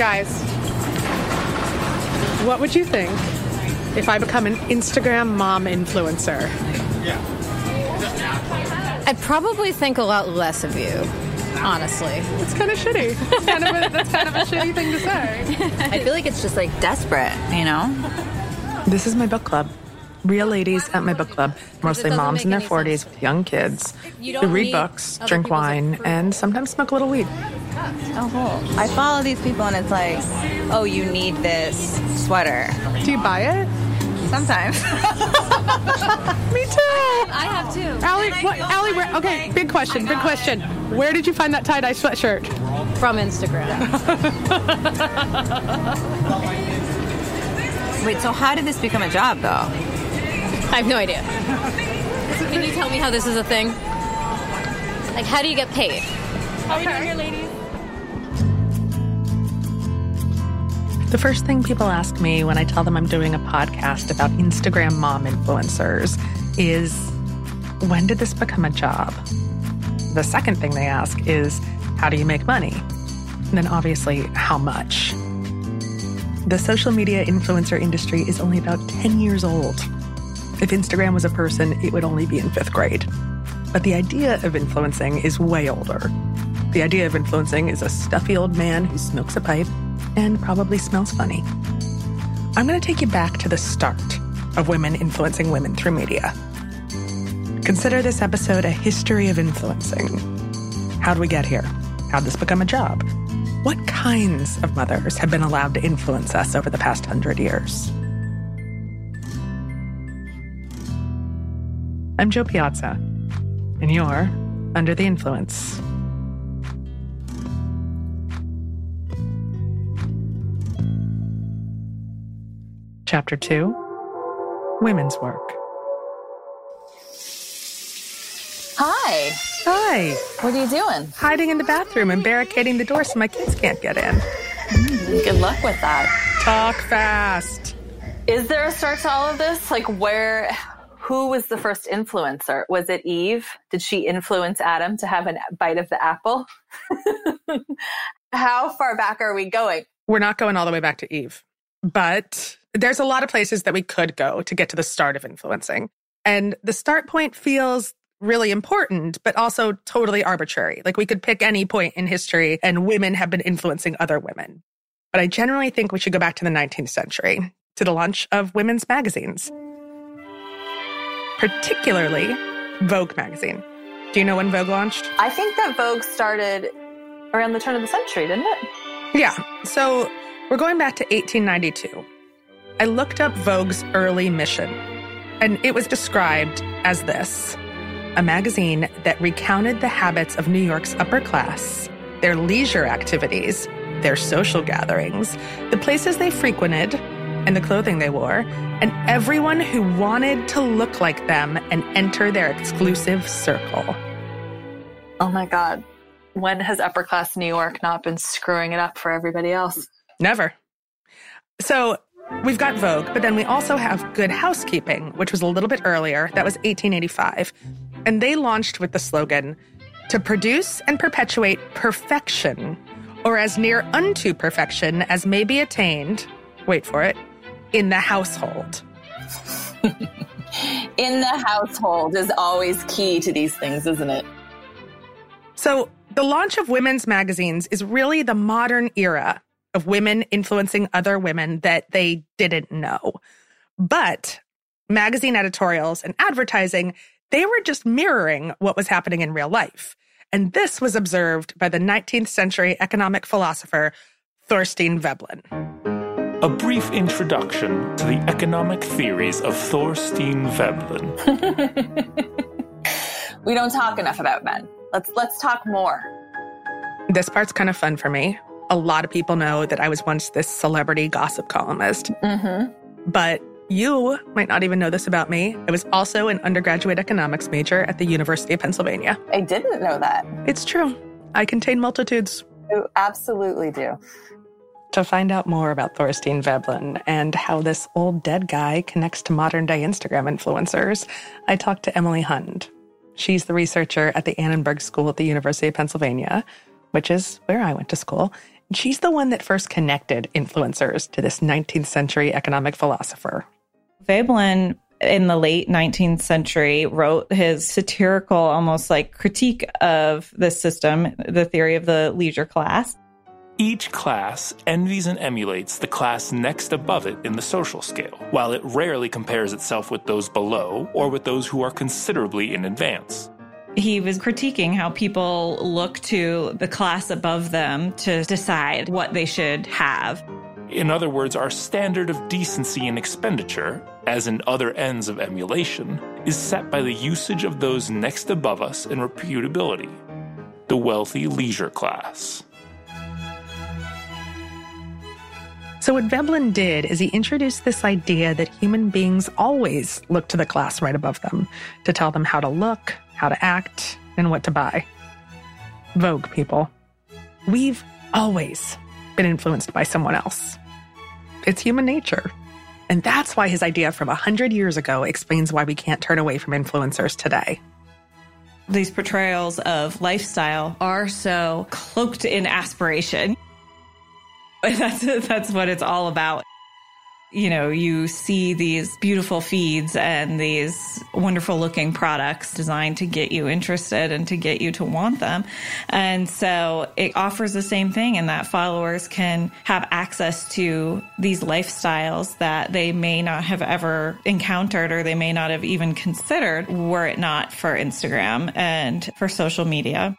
Guys, what would you think if I become an Instagram mom influencer? Yeah. I'd probably think a lot less of you, honestly. It's kind of shitty. That's kind of, a, that's kind of a shitty thing to say. I feel like it's just like desperate, you know? This is my book club. Real ladies at my book club, mostly moms in their make any 40s with young kids. You They read books, drink wine, approval. and sometimes smoke a little weed. Oh, cool. I follow these people and it's like, oh, you need this sweater. Do you buy it? Sometimes. Me too. I have too. Allie, what, Allie, where, okay, big question, big question. Where did you find that tie-dye sweatshirt? From Instagram. Wait, so how did this become a job though? I have no idea. Can you tell me how this is a thing? Like, how do you get paid? How okay. are you doing here, ladies? The first thing people ask me when I tell them I'm doing a podcast about Instagram mom influencers is when did this become a job? The second thing they ask is how do you make money? And then obviously, how much? The social media influencer industry is only about 10 years old. If Instagram was a person, it would only be in fifth grade. But the idea of influencing is way older. The idea of influencing is a stuffy old man who smokes a pipe and probably smells funny. I'm going to take you back to the start of women influencing women through media. Consider this episode a history of influencing. How'd we get here? How'd this become a job? What kinds of mothers have been allowed to influence us over the past hundred years? I'm Jo Piazza, and you're Under the Influence. Chapter 2 Women's Work. Hi. Hi, What are you doing? hiding in the bathroom and barricading the door so my kids can't get in. Hmm, good luck with that. Talk fast. Is there a start to all of this? Like, where, who was the first influencer? Was it Eve? Did she influence Adam to have a bite of the apple? How far back are we going? We're not going all the way back to Eve, but there's a lot of places that we could go to get to the start of influencing. And the start point feels really important, but also totally arbitrary. Like we could pick any point in history and women have been influencing other women. But I generally think we should go back to the 19th century, to the launch of women's magazines, particularly Vogue magazine. Do you know when Vogue launched? I think that Vogue started around the turn of the century, didn't it? Yeah. So we're going back to 1892. I looked up Vogue's early mission, and it was described as this a magazine that recounted the habits of New York's upper class, their leisure activities, their social gatherings, the places they frequented, and the clothing they wore, and everyone who wanted to look like them and enter their exclusive circle. Oh my God. When has upper class New York not been screwing it up for everybody else? Never. So we've got Vogue, but then we also have Good Housekeeping, which was a little bit earlier. That was 1885. And they launched with the slogan to produce and perpetuate perfection, or as near unto perfection as may be attained, wait for it, in the household. In the household is always key to these things, isn't it? So the launch of women's magazines is really the modern era of women influencing other women that they didn't know. But magazine editorials and advertising, they were just mirroring what was happening in real life. And this was observed by the 19th century economic philosopher Thorstein Veblen. A brief introduction to the economic theories of Thorstein Veblen. We don't talk enough about men. Let's let's talk more. This part's kind of fun for me. A lot of people know that I was once this celebrity gossip columnist. Mm-hmm. But you might not even know this about me. I was also an undergraduate economics major at the University of Pennsylvania. I didn't know that. It's true. I contain multitudes. You absolutely do. To find out more about Thorstein Veblen and how this old dead guy connects to modern day Instagram influencers, I talked to Emily Hund. She's the researcher at the Annenberg School at the University of Pennsylvania, which is where I went to school, She's the one that first connected influencers to this 19th century economic philosopher. Veblen in the late 19th century wrote his satirical, almost like critique of this system, the theory of the leisure class. Each class envies and emulates the class next above it in the social scale, while it rarely compares itself with those below or with those who are considerably in advance. He was critiquing how people look to the class above them to decide what they should have. In other words, our standard of decency in expenditure, as in other ends of emulation, is set by the usage of those next above us in reputability the wealthy leisure class. So, what Veblen did is he introduced this idea that human beings always look to the class right above them to tell them how to look, how to act, and what to buy. Vogue, people. We've always been influenced by someone else. It's human nature. And that's why his idea from 100 years ago explains why we can't turn away from influencers today. These portrayals of lifestyle are so cloaked in aspiration. That's, that's what it's all about you know, you see these beautiful feeds and these wonderful looking products designed to get you interested and to get you to want them. And so it offers the same thing in that followers can have access to these lifestyles that they may not have ever encountered or they may not have even considered were it not for Instagram and for social media.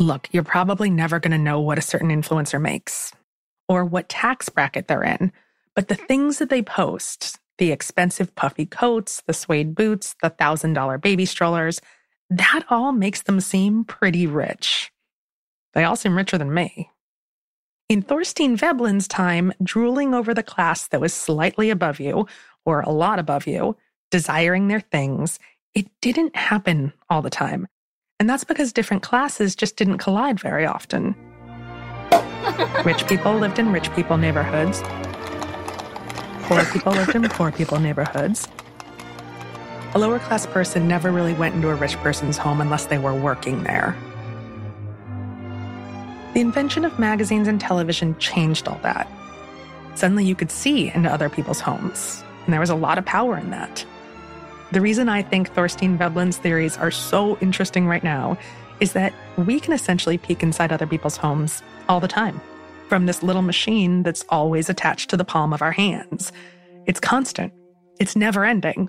Look, you're probably never going to know what a certain influencer makes or what tax bracket they're in but the things that they post, the expensive puffy coats, the suede boots, the $1,000 baby strollers, that all makes them seem pretty rich. They all seem richer than me. In Thorstein Veblen's time, drooling over the class that was slightly above you, or a lot above you, desiring their things, it didn't happen all the time. And that's because different classes just didn't collide very often. rich people lived in rich people neighborhoods, poor people lived in poor people neighborhoods. A lower class person never really went into a rich person's home unless they were working there. The invention of magazines and television changed all that. Suddenly you could see into other people's homes, and there was a lot of power in that. The reason I think Thorstein Veblen's theories are so interesting right now is that we can essentially peek inside other people's homes all the time from this little machine that's always attached to the palm of our hands. It's constant, it's never ending.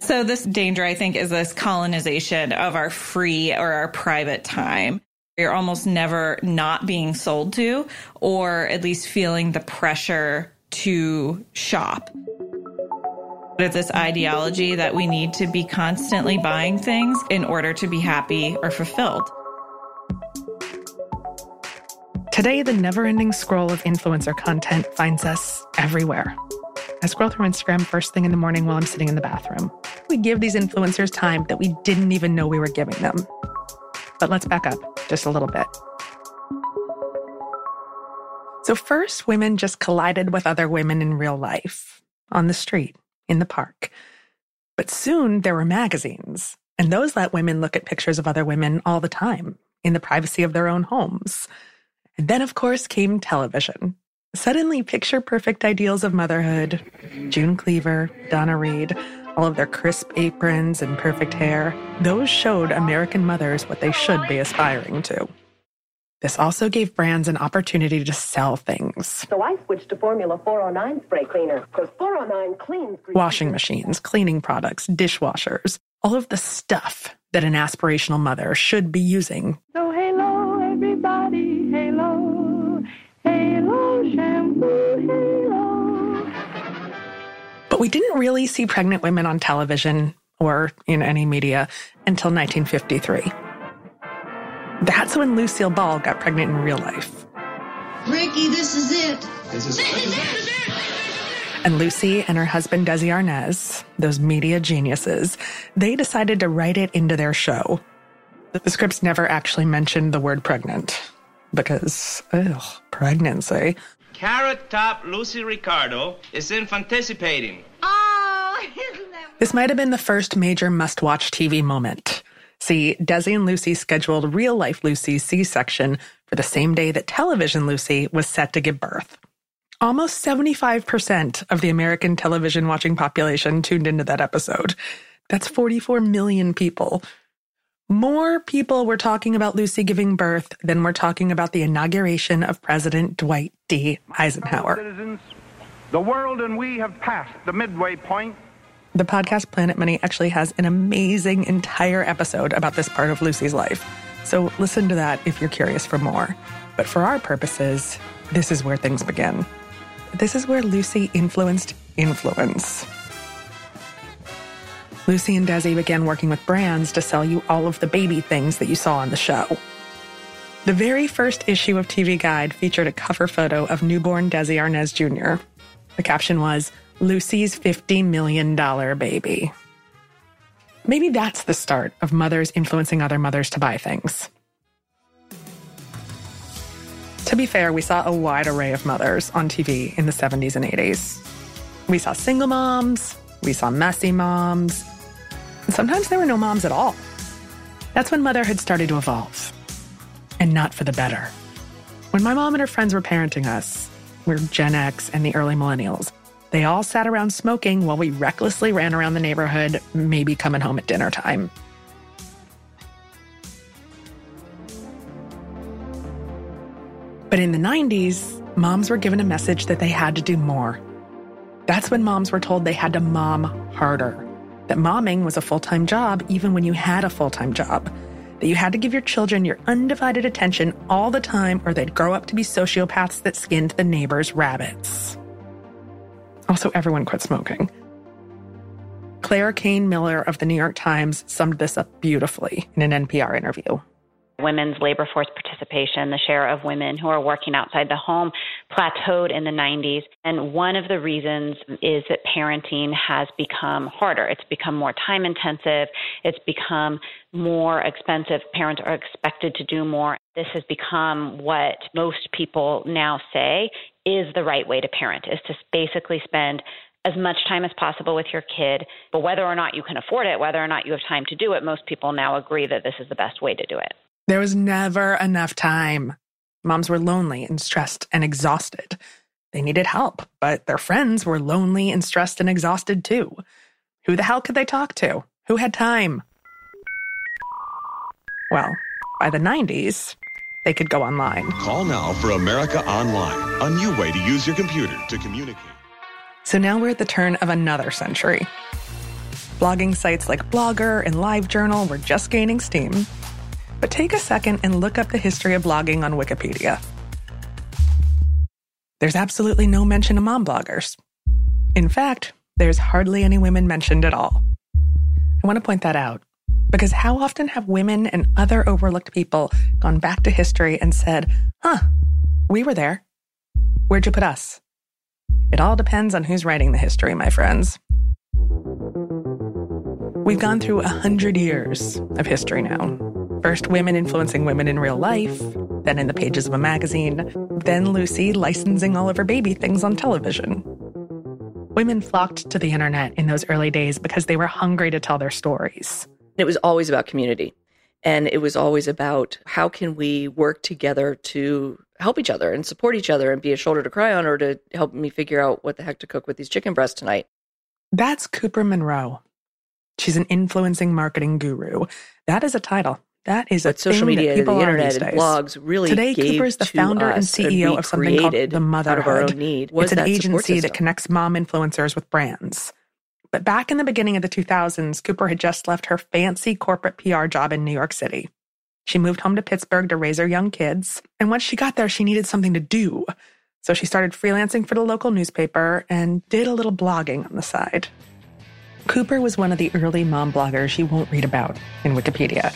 So, this danger, I think, is this colonization of our free or our private time. You're almost never not being sold to, or at least feeling the pressure to shop. It's this ideology that we need to be constantly buying things in order to be happy or fulfilled. Today, the never ending scroll of influencer content finds us everywhere. I scroll through Instagram first thing in the morning while I'm sitting in the bathroom. We give these influencers time that we didn't even know we were giving them. But let's back up just a little bit. So, first, women just collided with other women in real life, on the street, in the park. But soon there were magazines, and those let women look at pictures of other women all the time in the privacy of their own homes. And then, of course, came television. Suddenly, picture perfect ideals of motherhood June Cleaver, Donna Reed, all of their crisp aprons and perfect hair those showed American mothers what they should be aspiring to. This also gave brands an opportunity to sell things. So I switched to Formula 409 spray cleaner because 409 cleans. Washing machines, cleaning products, dishwashers, all of the stuff that an aspirational mother should be using. So hello, everybody, halo, halo, shampoo, halo. But we didn't really see pregnant women on television or in any media until 1953. That's when Lucille Ball got pregnant in real life. Ricky, this is it. This is, this is it. And Lucy and her husband Desi Arnaz, those media geniuses, they decided to write it into their show. The scripts never actually mentioned the word pregnant because, ugh, pregnancy. Carrot Top Lucy Ricardo is infanticipating. Oh, isn't that This might have been the first major must watch TV moment. See, Desi and Lucy scheduled real life Lucy's C section for the same day that television Lucy was set to give birth. Almost 75% of the American television watching population tuned into that episode. That's 44 million people. More people were talking about Lucy giving birth than were talking about the inauguration of President Dwight D. Eisenhower. Citizens, the world and we have passed the midway point. The podcast Planet Money actually has an amazing entire episode about this part of Lucy's life. So listen to that if you're curious for more. But for our purposes, this is where things begin. This is where Lucy influenced influence. Lucy and Desi began working with brands to sell you all of the baby things that you saw on the show. The very first issue of TV Guide featured a cover photo of newborn Desi Arnaz Jr. The caption was, Lucy's $50 million baby. Maybe that's the start of mothers influencing other mothers to buy things. To be fair, we saw a wide array of mothers on TV in the 70s and 80s. We saw single moms, we saw messy moms, and sometimes there were no moms at all. That's when motherhood started to evolve, and not for the better. When my mom and her friends were parenting us, we're Gen X and the early millennials. They all sat around smoking while we recklessly ran around the neighborhood, maybe coming home at dinner time. But in the 90s, moms were given a message that they had to do more. That's when moms were told they had to mom harder, that momming was a full time job even when you had a full time job, that you had to give your children your undivided attention all the time or they'd grow up to be sociopaths that skinned the neighbor's rabbits. Also, everyone quit smoking. Claire Cain Miller of the New York Times summed this up beautifully in an NPR interview. Women's labor force participation, the share of women who are working outside the home plateaued in the 90s. And one of the reasons is that parenting has become harder. It's become more time intensive. It's become more expensive. Parents are expected to do more. This has become what most people now say is the right way to parent, is to basically spend as much time as possible with your kid. But whether or not you can afford it, whether or not you have time to do it, most people now agree that this is the best way to do it. There was never enough time. Moms were lonely and stressed and exhausted. They needed help, but their friends were lonely and stressed and exhausted too. Who the hell could they talk to? Who had time? Well, by the 90s, they could go online. Call now for America Online, a new way to use your computer to communicate. So now we're at the turn of another century. Blogging sites like Blogger and LiveJournal were just gaining steam. But take a second and look up the history of blogging on Wikipedia. There's absolutely no mention of mom bloggers. In fact, there's hardly any women mentioned at all. I want to point that out because how often have women and other overlooked people gone back to history and said, huh, we were there. Where'd you put us? It all depends on who's writing the history, my friends. We've gone through a hundred years of history now. First, women influencing women in real life, then in the pages of a magazine, then Lucy licensing all of her baby things on television. Women flocked to the internet in those early days because they were hungry to tell their stories. It was always about community. And it was always about how can we work together to help each other and support each other and be a shoulder to cry on or to help me figure out what the heck to cook with these chicken breasts tonight. That's Cooper Monroe. She's an influencing marketing guru. That is a title. That is but a social thing media, that people the internet, and blogs really Today, Cooper is the founder and CEO of something called the out of Motherhood. our own need it's an agency that connects mom influencers with brands. But back in the beginning of the 2000s, Cooper had just left her fancy corporate PR job in New York City. She moved home to Pittsburgh to raise her young kids, and once she got there, she needed something to do. So she started freelancing for the local newspaper and did a little blogging on the side. Cooper was one of the early mom bloggers you won't read about in Wikipedia.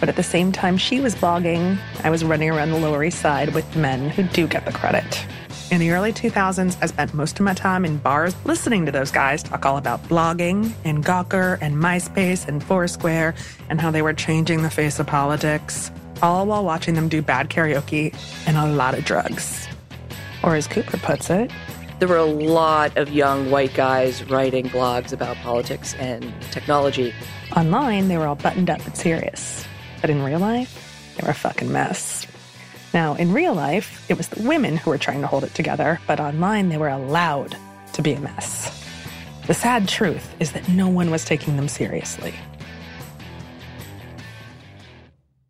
But at the same time she was blogging, I was running around the Lower East Side with men who do get the credit. In the early 2000s, I spent most of my time in bars listening to those guys talk all about blogging and Gawker and MySpace and Foursquare and how they were changing the face of politics, all while watching them do bad karaoke and a lot of drugs. Or as Cooper puts it, There were a lot of young white guys writing blogs about politics and technology. Online, they were all buttoned up and serious. But in real life, they were a fucking mess. Now, in real life, it was the women who were trying to hold it together, but online, they were allowed to be a mess. The sad truth is that no one was taking them seriously.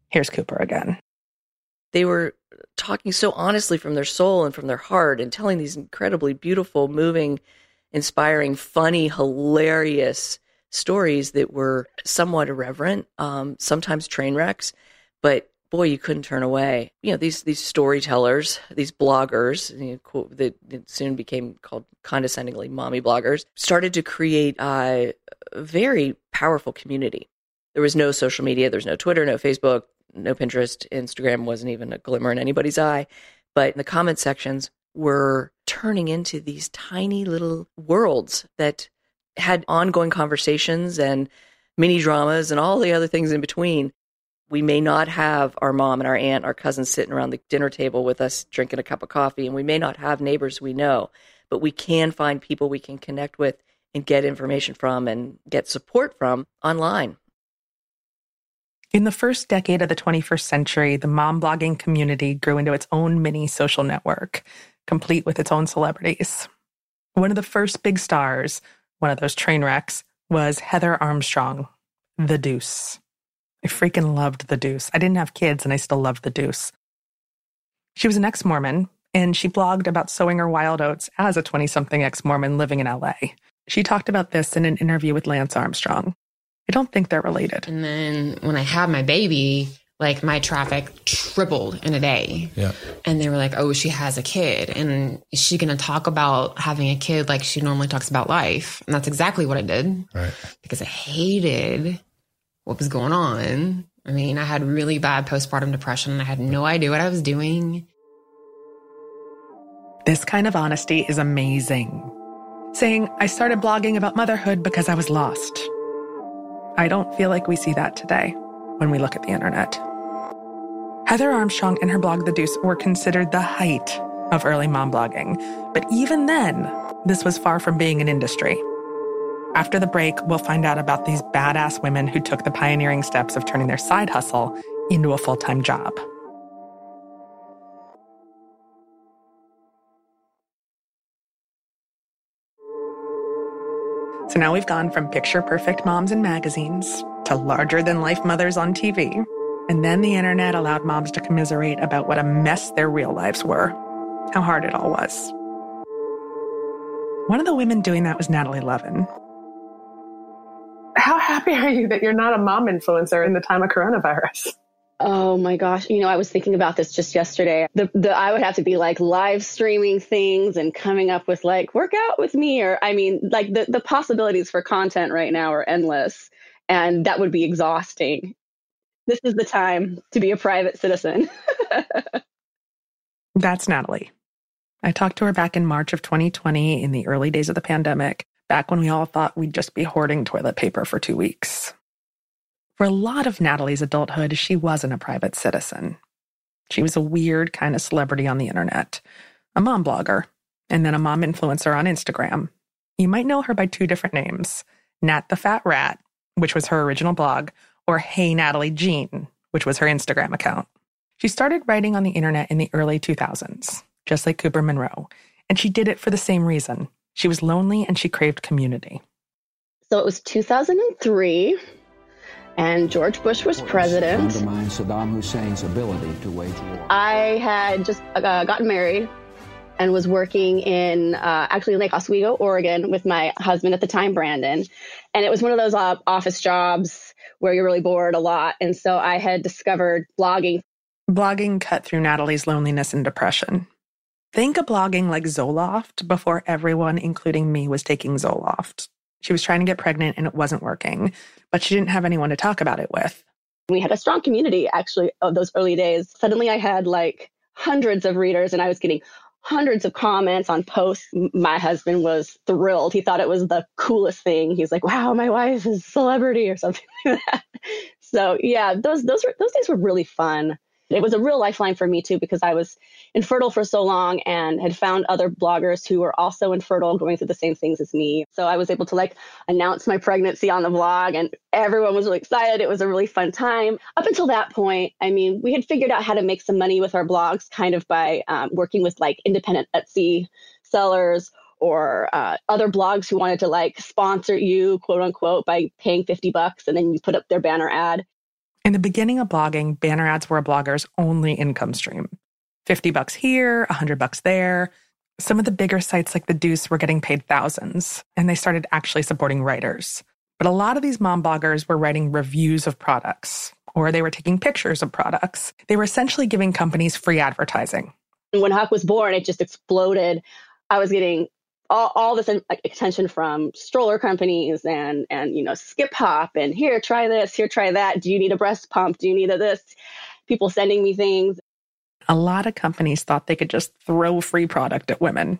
Here's Cooper again. They were talking so honestly from their soul and from their heart and telling these incredibly beautiful, moving, inspiring, funny, hilarious stories that were somewhat irreverent, um, sometimes train wrecks, but boy, you couldn't turn away. You know, these these storytellers, these bloggers, you know, that soon became called condescendingly mommy bloggers, started to create a very powerful community. There was no social media, there's no Twitter, no Facebook, no Pinterest, Instagram wasn't even a glimmer in anybody's eye. But the comment sections were turning into these tiny little worlds that had ongoing conversations and mini dramas and all the other things in between. We may not have our mom and our aunt, our cousins sitting around the dinner table with us drinking a cup of coffee, and we may not have neighbors we know, but we can find people we can connect with and get information from and get support from online. In the first decade of the 21st century, the mom blogging community grew into its own mini social network, complete with its own celebrities. One of the first big stars, one of those train wrecks, was Heather Armstrong, the Dooce. I freaking loved the Dooce. I didn't have kids and I still loved the Dooce. She was an ex Mormon and she blogged about sowing her wild oats as a 20 something ex Mormon living in LA. She talked about this in an interview with Lance Armstrong. I don't think they're related. And then when I had my baby, like my traffic tripled in a day. Yeah. And they were like, oh, she has a kid. And is she going to talk about having a kid like she normally talks about life? And that's exactly what I did. Right. Because I hated what was going on. I mean, I had really bad postpartum depression. And I had no idea what I was doing. This kind of honesty is amazing. Saying, I started blogging about motherhood because I was lost. I don't feel like we see that today when we look at the internet. Heather Armstrong and her blog The Dooce were considered the height of early mom blogging, but even then, this was far from being an industry. After the break, we'll find out about these badass women who took the pioneering steps of turning their side hustle into a full time job. So now we've gone from picture perfect moms in magazines to larger than life mothers on TV. And then the internet allowed moms to commiserate about what a mess their real lives were, how hard it all was. One of the women doing that was Natalie Lovin. How happy are you that you're not a mom influencer in the time of coronavirus? Oh my gosh. You know, I was thinking about this just yesterday. The, the, I would have to be like live streaming things and coming up with like work out with me or I mean, like the, the possibilities for content right now are endless and that would be exhausting. This is the time to be a private citizen. That's Natalie. I talked to her back in March of 2020 in the early days of the pandemic, back when we all thought we'd just be hoarding toilet paper for two weeks. For a lot of Natalie's adulthood, she wasn't a private citizen. She was a weird kind of celebrity on the internet, a mom blogger, and then a mom influencer on Instagram. You might know her by two different names Nat the Fat Rat, which was her original blog, or Hey Natalie Jean, which was her Instagram account. She started writing on the internet in the early 2000s, just like Cooper Monroe, and she did it for the same reason. She was lonely and she craved community. So it was 2003 and George Bush was president. Undermine Saddam Hussein's ability to wage war. I had just uh, gotten married and was working in uh, actually Lake Oswego, Oregon, with my husband at the time, Brandon. And it was one of those uh, office jobs where you're really bored a lot. And so I had discovered blogging. Blogging cut through Natalie's loneliness and depression. Think of blogging like Zoloft before everyone, including me, was taking Zoloft. She was trying to get pregnant and it wasn't working, but she didn't have anyone to talk about it with. We had a strong community actually of those early days. Suddenly I had like hundreds of readers and I was getting hundreds of comments on posts. My husband was thrilled. He thought it was the coolest thing. He's like, "Wow, my wife is a celebrity" or something like that. So, yeah, those those were, those days were really fun. It was a real lifeline for me too because I was infertile for so long and had found other bloggers who were also infertile going through the same things as me. So I was able to like announce my pregnancy on the blog and everyone was really excited. It was a really fun time. Up until that point, I mean, we had figured out how to make some money with our blogs kind of by um, working with like independent Etsy sellers or uh, other blogs who wanted to like sponsor you, quote unquote, by paying 50 bucks and then you put up their banner ad. In the beginning of blogging, banner ads were a blogger's only income stream. 50 bucks here, 100 bucks there. Some of the bigger sites like The Dooce were getting paid thousands, and they started actually supporting writers. But a lot of these mom bloggers were writing reviews of products, or they were taking pictures of products. They were essentially giving companies free advertising. When Huck was born, it just exploded. I was getting all, all this attention from stroller companies and and you know skip hop and here try this here try that. Do you need a breast pump? Do you need a this? People sending me things. A lot of companies thought they could just throw free product at women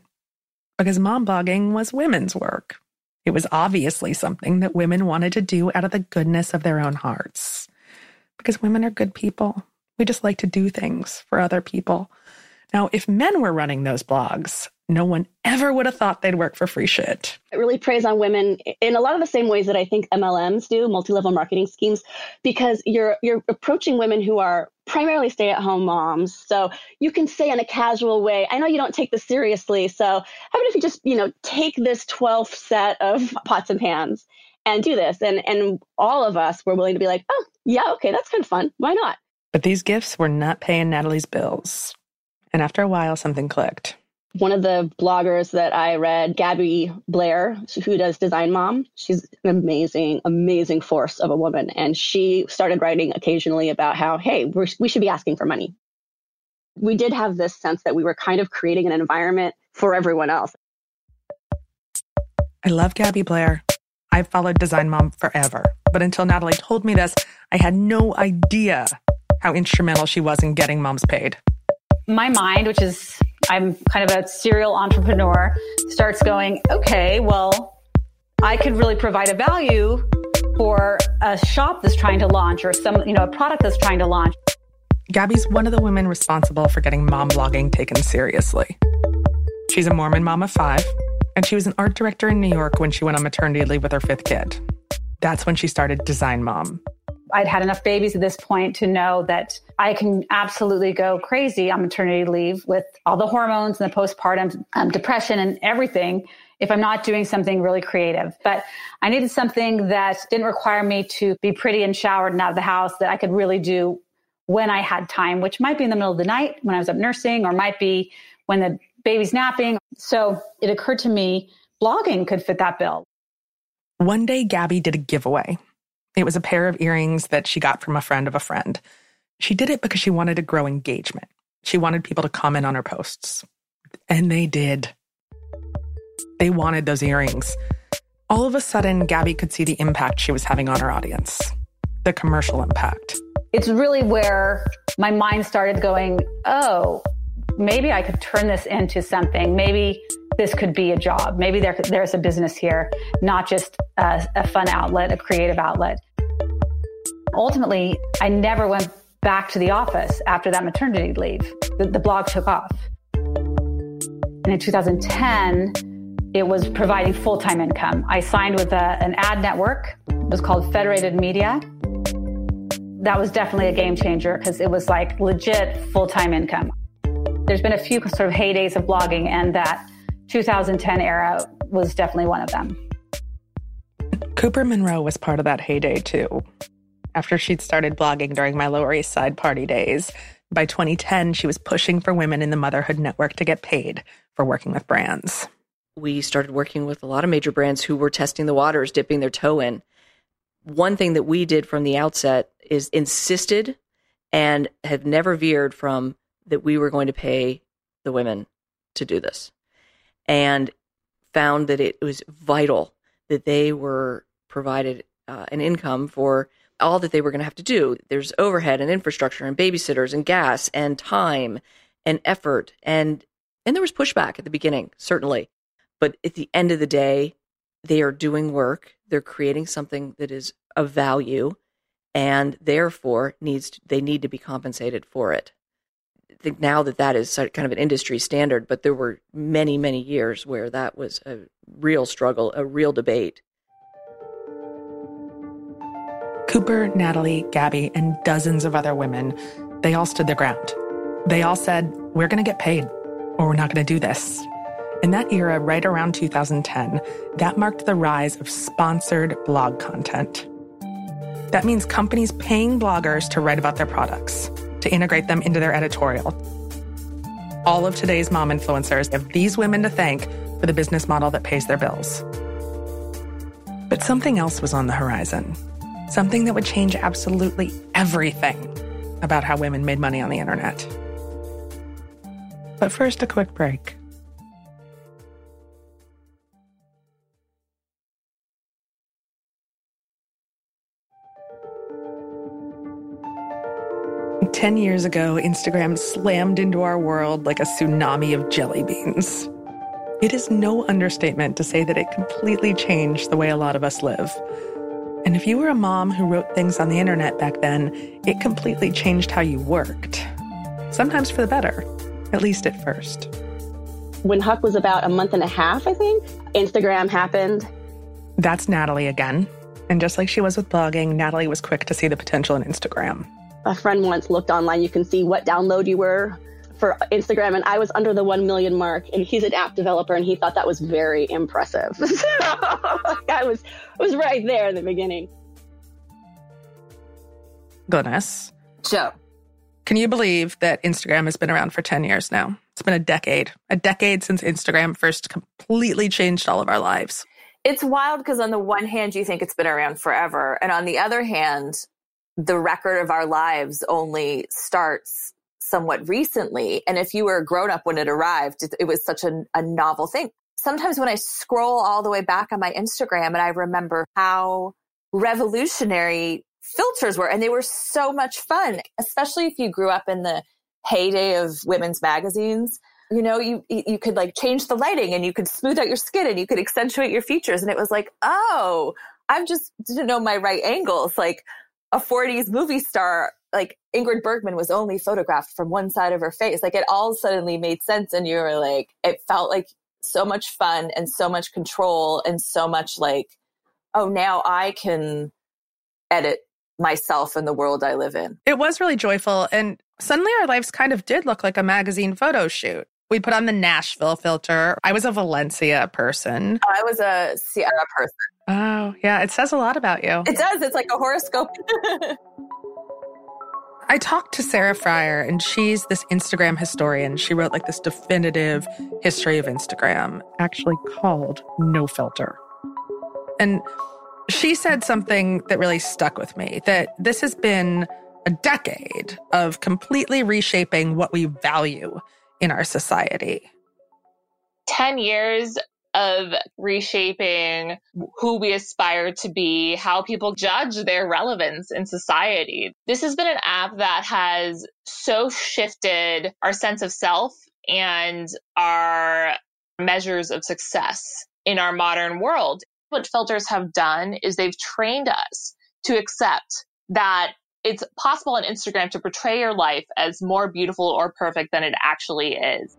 because mom blogging was women's work. It was obviously something that women wanted to do out of the goodness of their own hearts because women are good people. We just like to do things for other people. Now if men were running those blogs no one ever would have thought they'd work for free shit. It really preys on women in a lot of the same ways that I think MLMs do, multi-level marketing schemes, because you're you're approaching women who are primarily stay-at-home moms. So you can say in a casual way, I know you don't take this seriously. So how about if you just, you know, take this 12th set of pots and pans and do this? And and all of us were willing to be like, oh, yeah, okay, that's kind of fun. Why not? But these gifts were not paying Natalie's bills. And after a while, something clicked one of the bloggers that I read, Gabby Blair, who does Design Mom, she's an amazing, amazing force of a woman. And she started writing occasionally about how, hey, we should be asking for money. We did have this sense that we were kind of creating an environment for everyone else. I love Gabby Blair. I've followed Design Mom forever. But until Natalie told me this, I had no idea how instrumental she was in getting moms paid. My mind, which is I'm kind of a serial entrepreneur, starts going, okay, well, I could really provide a value for a shop that's trying to launch or some, you know, a product that's trying to launch. Gabby's one of the women responsible for getting mom blogging taken seriously. She's a Mormon mom of five, and she was an art director in New York when she went on maternity leave with her fifth kid. That's when she started Design Mom, I'd had enough babies at this point to know that I can absolutely go crazy on maternity leave with all the hormones and the postpartum um, depression and everything if I'm not doing something really creative. But I needed something that didn't require me to be pretty and showered and out of the house that I could really do when I had time, which might be in the middle of the night when I was up nursing or might be when the baby's napping. So it occurred to me blogging could fit that bill. One day, Gabby did a giveaway it was a pair of earrings that she got from a friend of a friend. She did it because she wanted to grow engagement. She wanted people to comment on her posts. And they did. They wanted those earrings. All of a sudden, Gabby could see the impact she was having on her audience the commercial impact. It's really where my mind started going, oh, maybe I could turn this into something. Maybe this could be a job. Maybe there, there's a business here, not just a, a fun outlet, a creative outlet. Ultimately, I never went back to the office after that maternity leave. The, the blog took off. And in 2010, it was providing full time income. I signed with a, an ad network, it was called Federated Media. That was definitely a game changer because it was like legit full time income. There's been a few sort of heydays of blogging, and that 2010 era was definitely one of them. Cooper Monroe was part of that heyday too. After she'd started blogging during my Lower East Side party days, by 2010, she was pushing for women in the Motherhood Network to get paid for working with brands. We started working with a lot of major brands who were testing the waters, dipping their toe in. One thing that we did from the outset is insisted and have never veered from that we were going to pay the women to do this and found that it was vital that they were provided uh, an income for all that they were going to have to do. There's overhead and infrastructure and babysitters and gas and time and effort and and there was pushback at the beginning, certainly. But at the end of the day, they are doing work. They're creating something that is of value and therefore needs to, they need to be compensated for it. I think now that that is kind of an industry standard, but there were many, many years where that was a real struggle, a real debate. Cooper, Natalie, Gabby, and dozens of other women, they all stood their ground. They all said, We're going to get paid, or we're not going to do this. In that era, right around 2010, that marked the rise of sponsored blog content. That means companies paying bloggers to write about their products, to integrate them into their editorial. All of today's mom influencers have these women to thank for the business model that pays their bills. But something else was on the horizon. Something that would change absolutely everything about how women made money on the internet. But first, a quick break. Ten years ago, Instagram slammed into our world like a tsunami of jelly beans. It is no understatement to say that it completely changed the way a lot of us live. And if you were a mom who wrote things on the internet back then, it completely changed how you worked. Sometimes for the better, at least at first. When Huck was about a month and a half, I think, Instagram happened. That's Natalie again. And just like she was with blogging, Natalie was quick to see the potential in Instagram. A friend once looked online, you can see what download you were for Instagram, and I was under the 1 million mark. And he's an app developer, and he thought that was very impressive. so I was, was right there in the beginning. Goodness. Jo. Can you believe that Instagram has been around for 10 years now? It's been a decade, a decade since Instagram first completely changed all of our lives. It's wild because, on the one hand, you think it's been around forever. And on the other hand, the record of our lives only starts somewhat recently. And if you were a grown up when it arrived, it, it was such a, a novel thing. Sometimes when I scroll all the way back on my Instagram and I remember how revolutionary filters were, and they were so much fun, especially if you grew up in the heyday of women's magazines. You know, you you could like change the lighting and you could smooth out your skin and you could accentuate your features. And it was like, oh, I just didn't know my right angles. Like a 40s movie star like Ingrid Bergman was only photographed from one side of her face. Like it all suddenly made sense. And you were like, it felt like so much fun and so much control and so much like, oh, now I can edit myself and the world I live in. It was really joyful. And suddenly our lives kind of did look like a magazine photo shoot. We put on the Nashville filter. I was a Valencia person. I was a Sierra person. Oh, yeah. It says a lot about you. It does. It's like a horoscope. I talked to Sarah Frier, and she's this Instagram historian. She wrote like this definitive history of Instagram, actually called No Filter. And she said something that really stuck with me that this has been a decade of completely reshaping what we value in our society. 10 years of reshaping who we aspire to be, how people judge their relevance in society. This has been an app that has so shifted our sense of self and our measures of success in our modern world. What filters have done is they've trained us to accept that it's possible on Instagram to portray your life as more beautiful or perfect than it actually is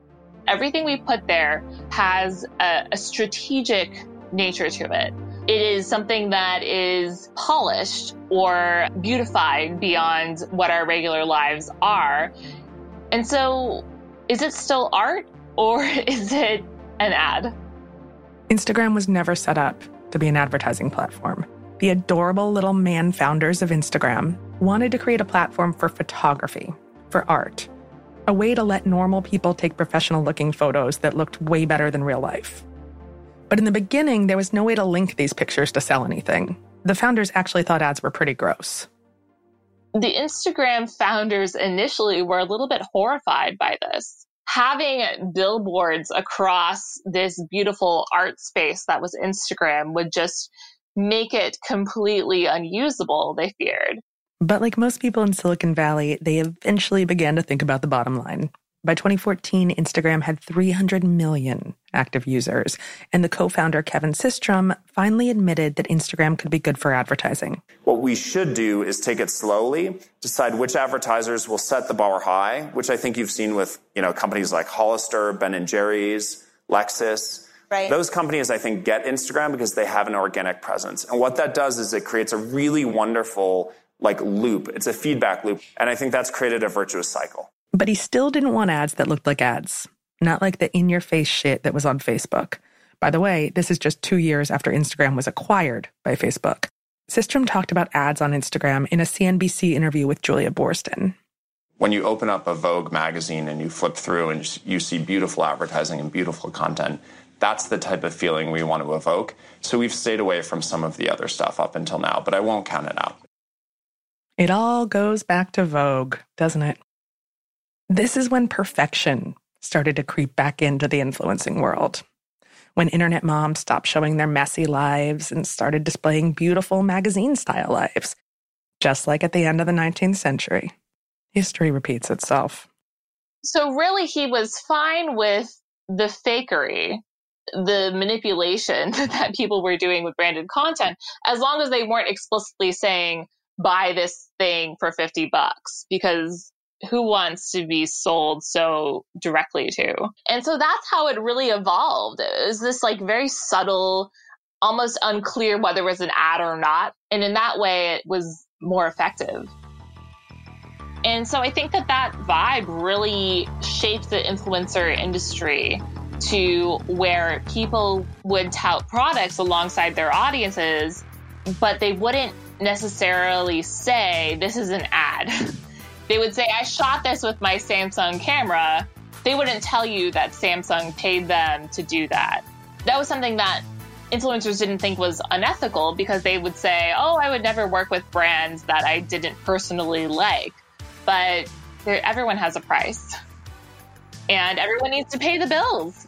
everything we put there has a, a strategic nature to it. It is something that is polished or beautified beyond what our regular lives are. And so, is it still art or is it an ad? Instagram was never set up to be an advertising platform. The adorable little man founders of Instagram wanted to create a platform for photography, for art, a way to let normal people take professional looking photos that looked way better than real life. But in the beginning, there was no way to link these pictures to sell anything. The founders actually thought ads were pretty gross. The Instagram founders initially were a little bit horrified by this. Having billboards across this beautiful art space that was Instagram would just make it completely unusable, they feared. But like most people in Silicon Valley, they eventually began to think about the bottom line. By 2014, Instagram had 300 million active users, and the co founder Kevin Systrom finally admitted that Instagram could be good for advertising. What we should do is take it slowly, decide which advertisers will set the bar high, which I think you've seen with you know companies like Hollister, Ben and Jerry's, Lexus. Right. Those companies, I think, get Instagram because they have an organic presence. And what that does is it creates a really wonderful like loop. It's a feedback loop. And I think that's created a virtuous cycle. But he still didn't want ads that looked like ads, not like the in your face shit that was on Facebook. By the way, this is just two years after Instagram was acquired by Facebook. Systrom talked about ads on Instagram in a CNBC interview with Julia Boorstin. When you open up a Vogue magazine and you flip through and you see beautiful advertising and beautiful content, that's the type of feeling we want to evoke. So we've stayed away from some of the other stuff up until now, but I won't count it out. It all goes back to Vogue, doesn't it? This is when perfection started to creep back into the influencing world. When internet moms stopped showing their messy lives and started displaying beautiful magazine style lives, just like at the end of the 19th century. History repeats itself. So, really, he was fine with the fakery, the manipulation that people were doing with branded content, as long as they weren't explicitly saying, buy this thing for 50 bucks, because who wants to be sold so directly to? And so that's how it really evolved. It was this like very subtle, almost unclear whether it was an ad or not. And in that way, it was more effective. And so I think that that vibe really shaped the influencer industry to where people would tout products alongside their audiences, but they wouldn't necessarily say, this is an ad. they would say, I shot this with my Samsung camera. They wouldn't tell you that Samsung paid them to do that. That was something that influencers didn't think was unethical because they would say, oh, I would never work with brands that I didn't personally like. But everyone has a price, and everyone needs to pay the bills.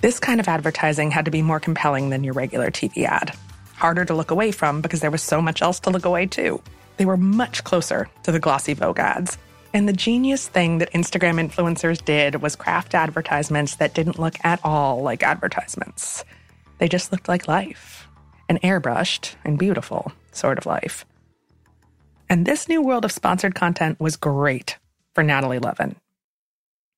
This kind of advertising had to be more compelling than your regular TV ad. Harder to look away from because there was so much else to look away to. They were much closer to the glossy Vogue ads. And the genius thing that Instagram influencers did was craft advertisements that didn't look at all like advertisements. They just looked like life an airbrushed and beautiful sort of life. And this new world of sponsored content was great for Natalie Lovin.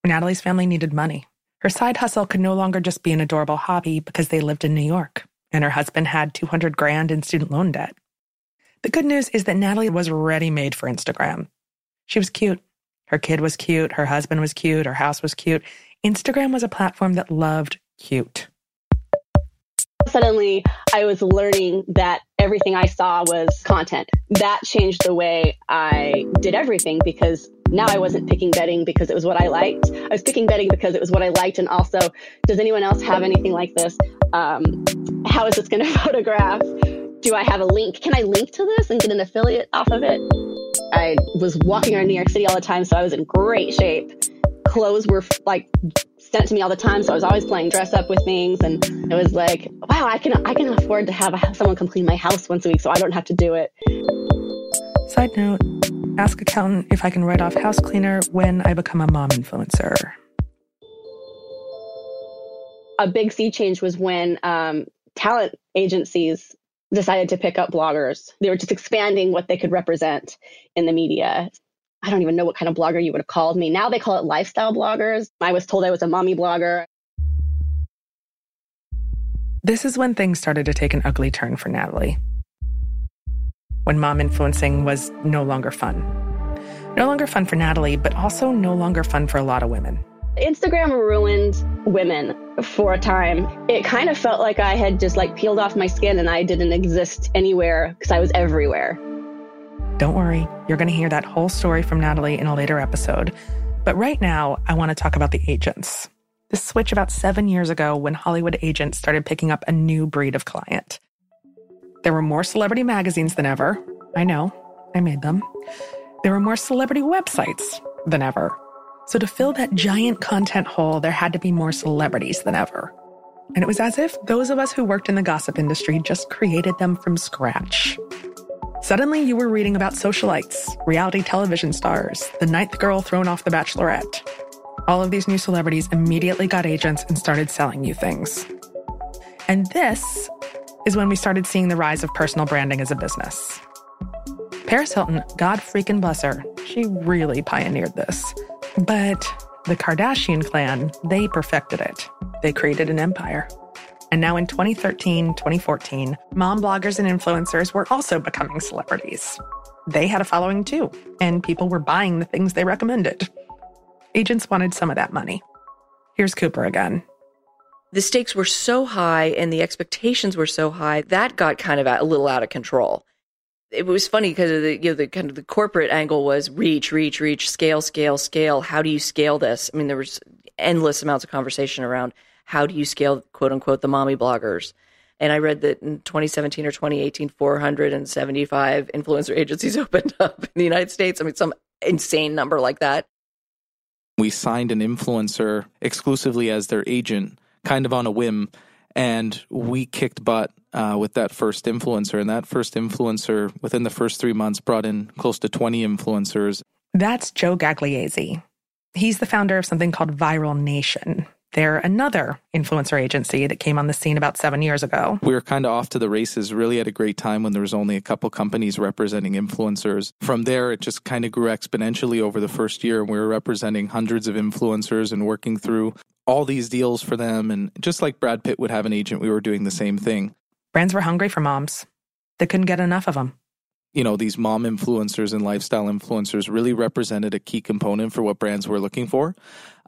Natalie's family needed money. Her side hustle could no longer just be an adorable hobby because they lived in New York and her husband had 200 grand in student loan debt. The good news is that Natalie was ready made for Instagram. She was cute. Her kid was cute. Her husband was cute. Her house was cute. Instagram was a platform that loved cute. Suddenly, I was learning that everything I saw was content. That changed the way I did everything because now I wasn't picking bedding because it was what I liked. I was picking bedding because it was what I liked. And also, does anyone else have anything like this? Um, how is this going to photograph? Do I have a link? Can I link to this and get an affiliate off of it? I was walking around New York City all the time, so I was in great shape. Clothes were like sent to me all the time, so I was always playing dress up with things, and it was like, wow, I can I can afford to have someone come clean my house once a week, so I don't have to do it. Side note: Ask accountant if I can write off house cleaner when I become a mom influencer. A big sea change was when um, talent agencies decided to pick up bloggers. They were just expanding what they could represent in the media. I don't even know what kind of blogger you would have called me. Now they call it lifestyle bloggers. I was told I was a mommy blogger. This is when things started to take an ugly turn for Natalie. When mom influencing was no longer fun. No longer fun for Natalie, but also no longer fun for a lot of women. Instagram ruined women for a time. It kind of felt like I had just like peeled off my skin and I didn't exist anywhere because I was everywhere. Don't worry, you're going to hear that whole story from Natalie in a later episode. But right now, I want to talk about the agents. This switch about seven years ago when Hollywood agents started picking up a new breed of client. There were more celebrity magazines than ever. I know, I made them. There were more celebrity websites than ever. So to fill that giant content hole, there had to be more celebrities than ever. And it was as if those of us who worked in the gossip industry just created them from scratch. Suddenly, you were reading about socialites, reality television stars, the ninth girl thrown off The Bachelorette. All of these new celebrities immediately got agents and started selling you things. And this is when we started seeing the rise of personal branding as a business. Paris Hilton, God freaking bless her, she really pioneered this. But the Kardashian clan, they perfected it. They created an empire. And now in 2013, 2014, mom bloggers and influencers were also becoming celebrities. They had a following too, and people were buying the things they recommended. Agents wanted some of that money. Here's Cooper again. The stakes were so high and the expectations were so high that got kind of a little out of control. It was funny because the you know the kind of the corporate angle was reach, reach, reach, scale, scale, scale. How do you scale this? I mean, there was endless amounts of conversation around how do you scale quote unquote the mommy bloggers. And I read that in 2017 or 2018, 475 influencer agencies opened up in the United States. I mean, some insane number like that. We signed an influencer exclusively as their agent, kind of on a whim, and we kicked butt uh, with that first influencer. And that first influencer, within the first three months, brought in close to 20 influencers. That's Joe Gagliese. He's the founder of something called Viral Nation. They're another influencer agency that came on the scene about seven years ago. We were kind of off to the races, really at a great time when there was only a couple companies representing influencers. From there, it just kind of grew exponentially over the first year. And we were representing hundreds of influencers and working through all these deals for them. And just like Brad Pitt would have an agent, we were doing the same thing. Brands were hungry for moms, they couldn't get enough of them you know, these mom influencers and lifestyle influencers really represented a key component for what brands were looking for.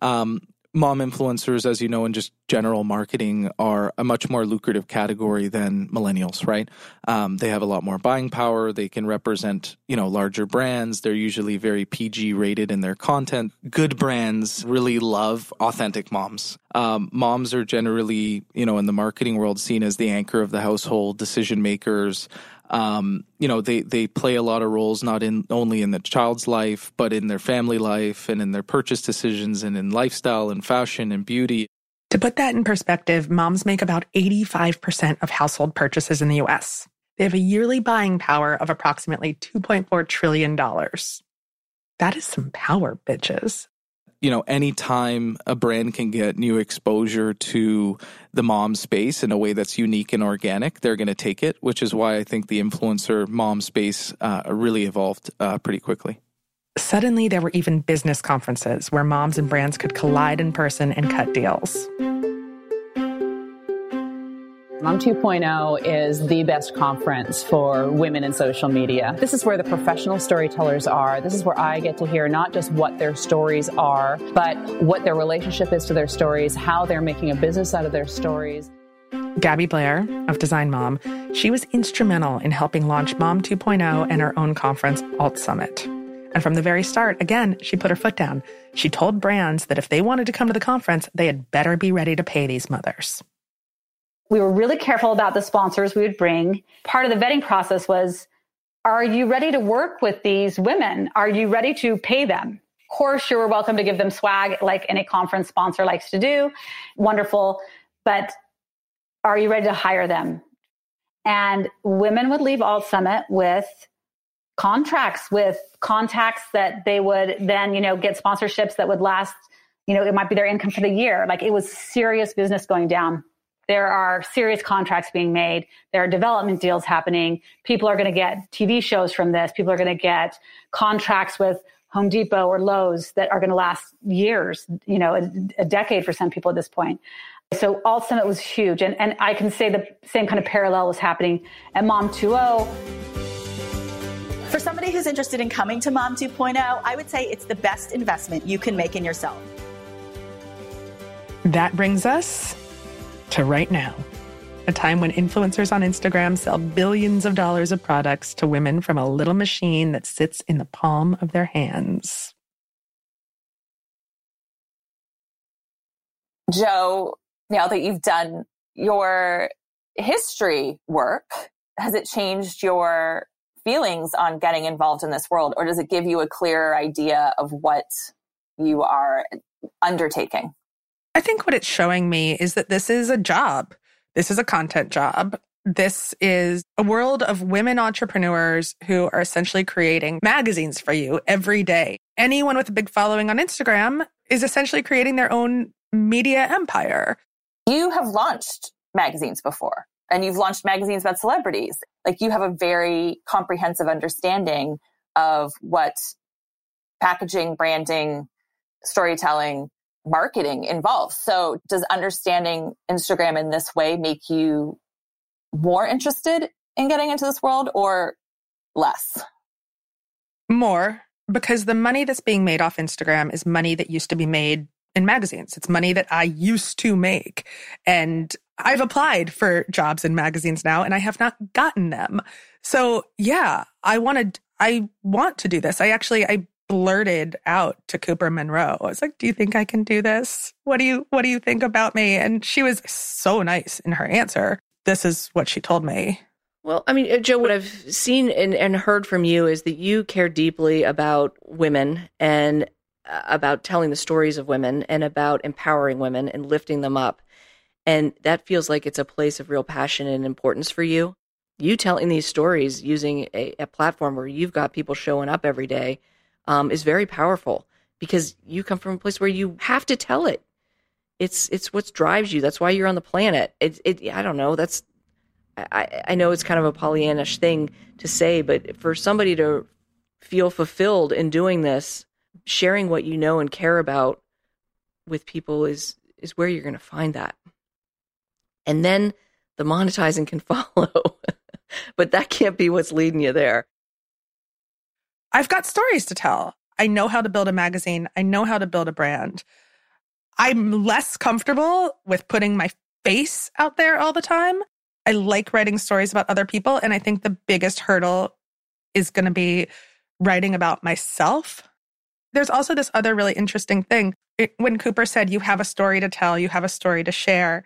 Um, mom influencers, as you know, in just general marketing, are a much more lucrative category than millennials, right? Um, they have a lot more buying power. They can represent, you know, larger brands. They're usually very PG rated in their content. Good brands really love authentic moms. Um, moms are generally, you know, in the marketing world seen as the anchor of the household, decision makers um, you know they they play a lot of roles not in only in the child's life but in their family life and in their purchase decisions and in lifestyle and fashion and beauty. To put that in perspective moms make about 85% of household purchases in the US they have a yearly buying power of approximately 2.4 trillion dollars. That is some power bitches you know, anytime a brand can get new exposure to the mom space in a way that's unique and organic, they're going to take it, which is why I think the influencer mom space uh, really evolved uh, pretty quickly. Suddenly, there were even business conferences where moms and brands could collide in person and cut deals. Mom 2.0 is the best conference for women in social media. This is where the professional storytellers are. This is where I get to hear not just what their stories are, but what their relationship is to their stories, how they're making a business out of their stories. Gabby Blair of Design Mom, she was instrumental in helping launch Mom 2.0 and her own conference, Alt Summit. And from the very start, again, she put her foot down. She told brands that if they wanted to come to the conference, they had better be ready to pay these mothers. We were really careful about the sponsors we would bring. Part of the vetting process was Are you ready to work with these women? Are you ready to pay them? Of course, you were welcome to give them swag like any conference sponsor likes to do. Wonderful. But are you ready to hire them? And women would leave Alt Summit with contracts with contacts that they would then, you know, get sponsorships that would last, you know, it might be their income for the year. Like it was serious business going down. There are serious contracts being made. There are development deals happening. People are going to get TV shows from this. People are going to get contracts with Home Depot or Lowe's that are going to last years, you know, a, a decade for some people at this point. So Alt Summit was huge. And, and I can say the same kind of parallel was happening at Mom 2.0. For somebody who's interested in coming to Mom 2.0, I would say it's the best investment you can make in yourself. That brings us to right now, a time when influencers on Instagram sell billions of dollars of products to women from a little machine that sits in the palm of their hands. Jo, now that you've done your history work, has it changed your feelings on getting involved in this world, or does it give you a clearer idea of what you are undertaking? I think what it's showing me is that this is a job. This is a content job. This is a world of women entrepreneurs who are essentially creating magazines for you every day. Anyone with a big following on Instagram is essentially creating their own media empire. You have launched magazines before and you've launched magazines about celebrities. Like you have a very comprehensive understanding of what packaging, branding, storytelling, marketing involves. So does understanding Instagram in this way make you more interested in getting into this world or less? More, because the money that's being made off Instagram is money that used to be made in magazines. It's money that I used to make. And I've applied for jobs in magazines now and I have not gotten them. So yeah, I wanted, I want to do this. I actually, I blurted out to Cooper Munroe. I was like, "Do you think I can do this? What do you what do you think about me?" And she was so nice in her answer. This is what she told me. Well, I mean, uh, Jo, what I've seen and, and heard from you is that you care deeply about women and uh, about telling the stories of women and about empowering women and lifting them up. And that feels like it's a place of real passion and importance for you. You telling these stories using a, a platform where you've got people showing up every day um, is very powerful because you come from a place where you have to tell it. It's it's what drives you. That's why you're on the planet. It it I don't know. That's I I know it's kind of a Pollyannish thing to say, but for somebody to feel fulfilled in doing this, sharing what you know and care about with people is is where you're going to find that. And then the monetizing can follow. but that can't be what's leading you there. I've got stories to tell. I know how to build a magazine. I know how to build a brand. I'm less comfortable with putting my face out there all the time. I like writing stories about other people. And I think the biggest hurdle is going to be writing about myself. There's also this other really interesting thing. When Cooper said, You have a story to tell, you have a story to share,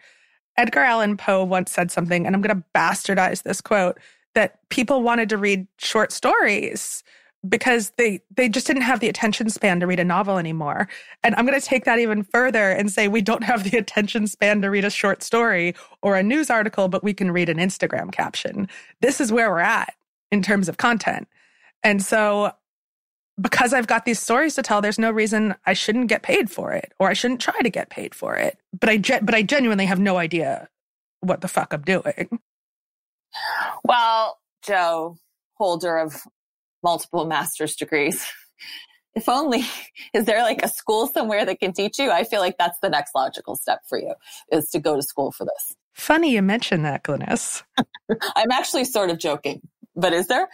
Edgar Allan Poe once said something, and I'm going to bastardize this quote that people wanted to read short stories because they they just didn't have the attention span to read a novel anymore. And I'm going to take that even further and say we don't have the attention span to read a short story or a news article, but we can read an Instagram caption. This is where we're at in terms of content. And so because I've got these stories to tell, there's no reason I shouldn't get paid for it or I shouldn't try to get paid for it. But I ge- but I genuinely have no idea what the fuck I'm doing. Well, Jo, holder of multiple master's degrees. if only, is there like a school somewhere that can teach you? I feel like that's the next logical step for you is to go to school for this. Funny you mention that, Glynnis. I'm actually sort of joking, but is there?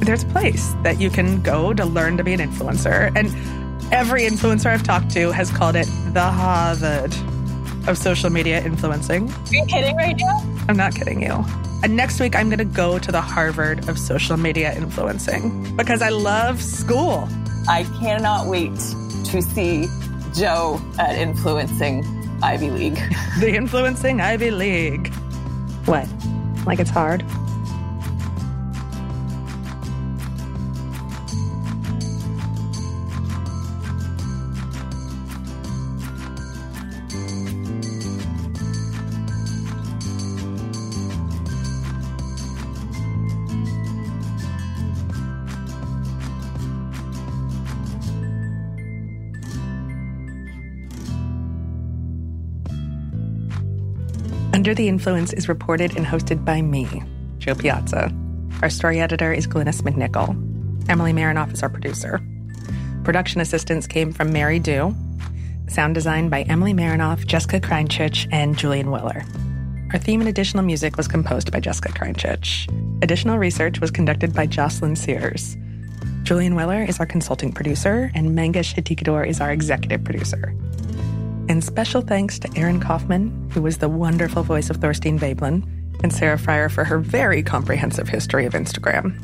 There's a place that you can go to learn to be an influencer. And every influencer I've talked to has called it the Harvard of social media influencing. Are you kidding right now? I'm not kidding you. And next week, I'm going to go to the Harvard of social media influencing because I love school. I cannot wait to see Jo at influencing Ivy League. the influencing Ivy League. What? Like it's hard? Under the Influence is reported and hosted by me, Jo Piazza. Our story editor is Glynnis MacNicol. Emily Marinoff is our producer. Production assistance came from Mary Dew. Sound design by Emily Marinoff, Jessica Kreinchich, and Julian Willer. Our theme and additional music was composed by Jessica Kreinchich. Additional research was conducted by Jocelyn Sears. Julian Willer is our consulting producer, and Mangesh Hattikudur is our executive producer. And special thanks to Aaron Kaufman, who was the wonderful voice of Thorstein Veblen, and Sarah Frier for her very comprehensive history of Instagram.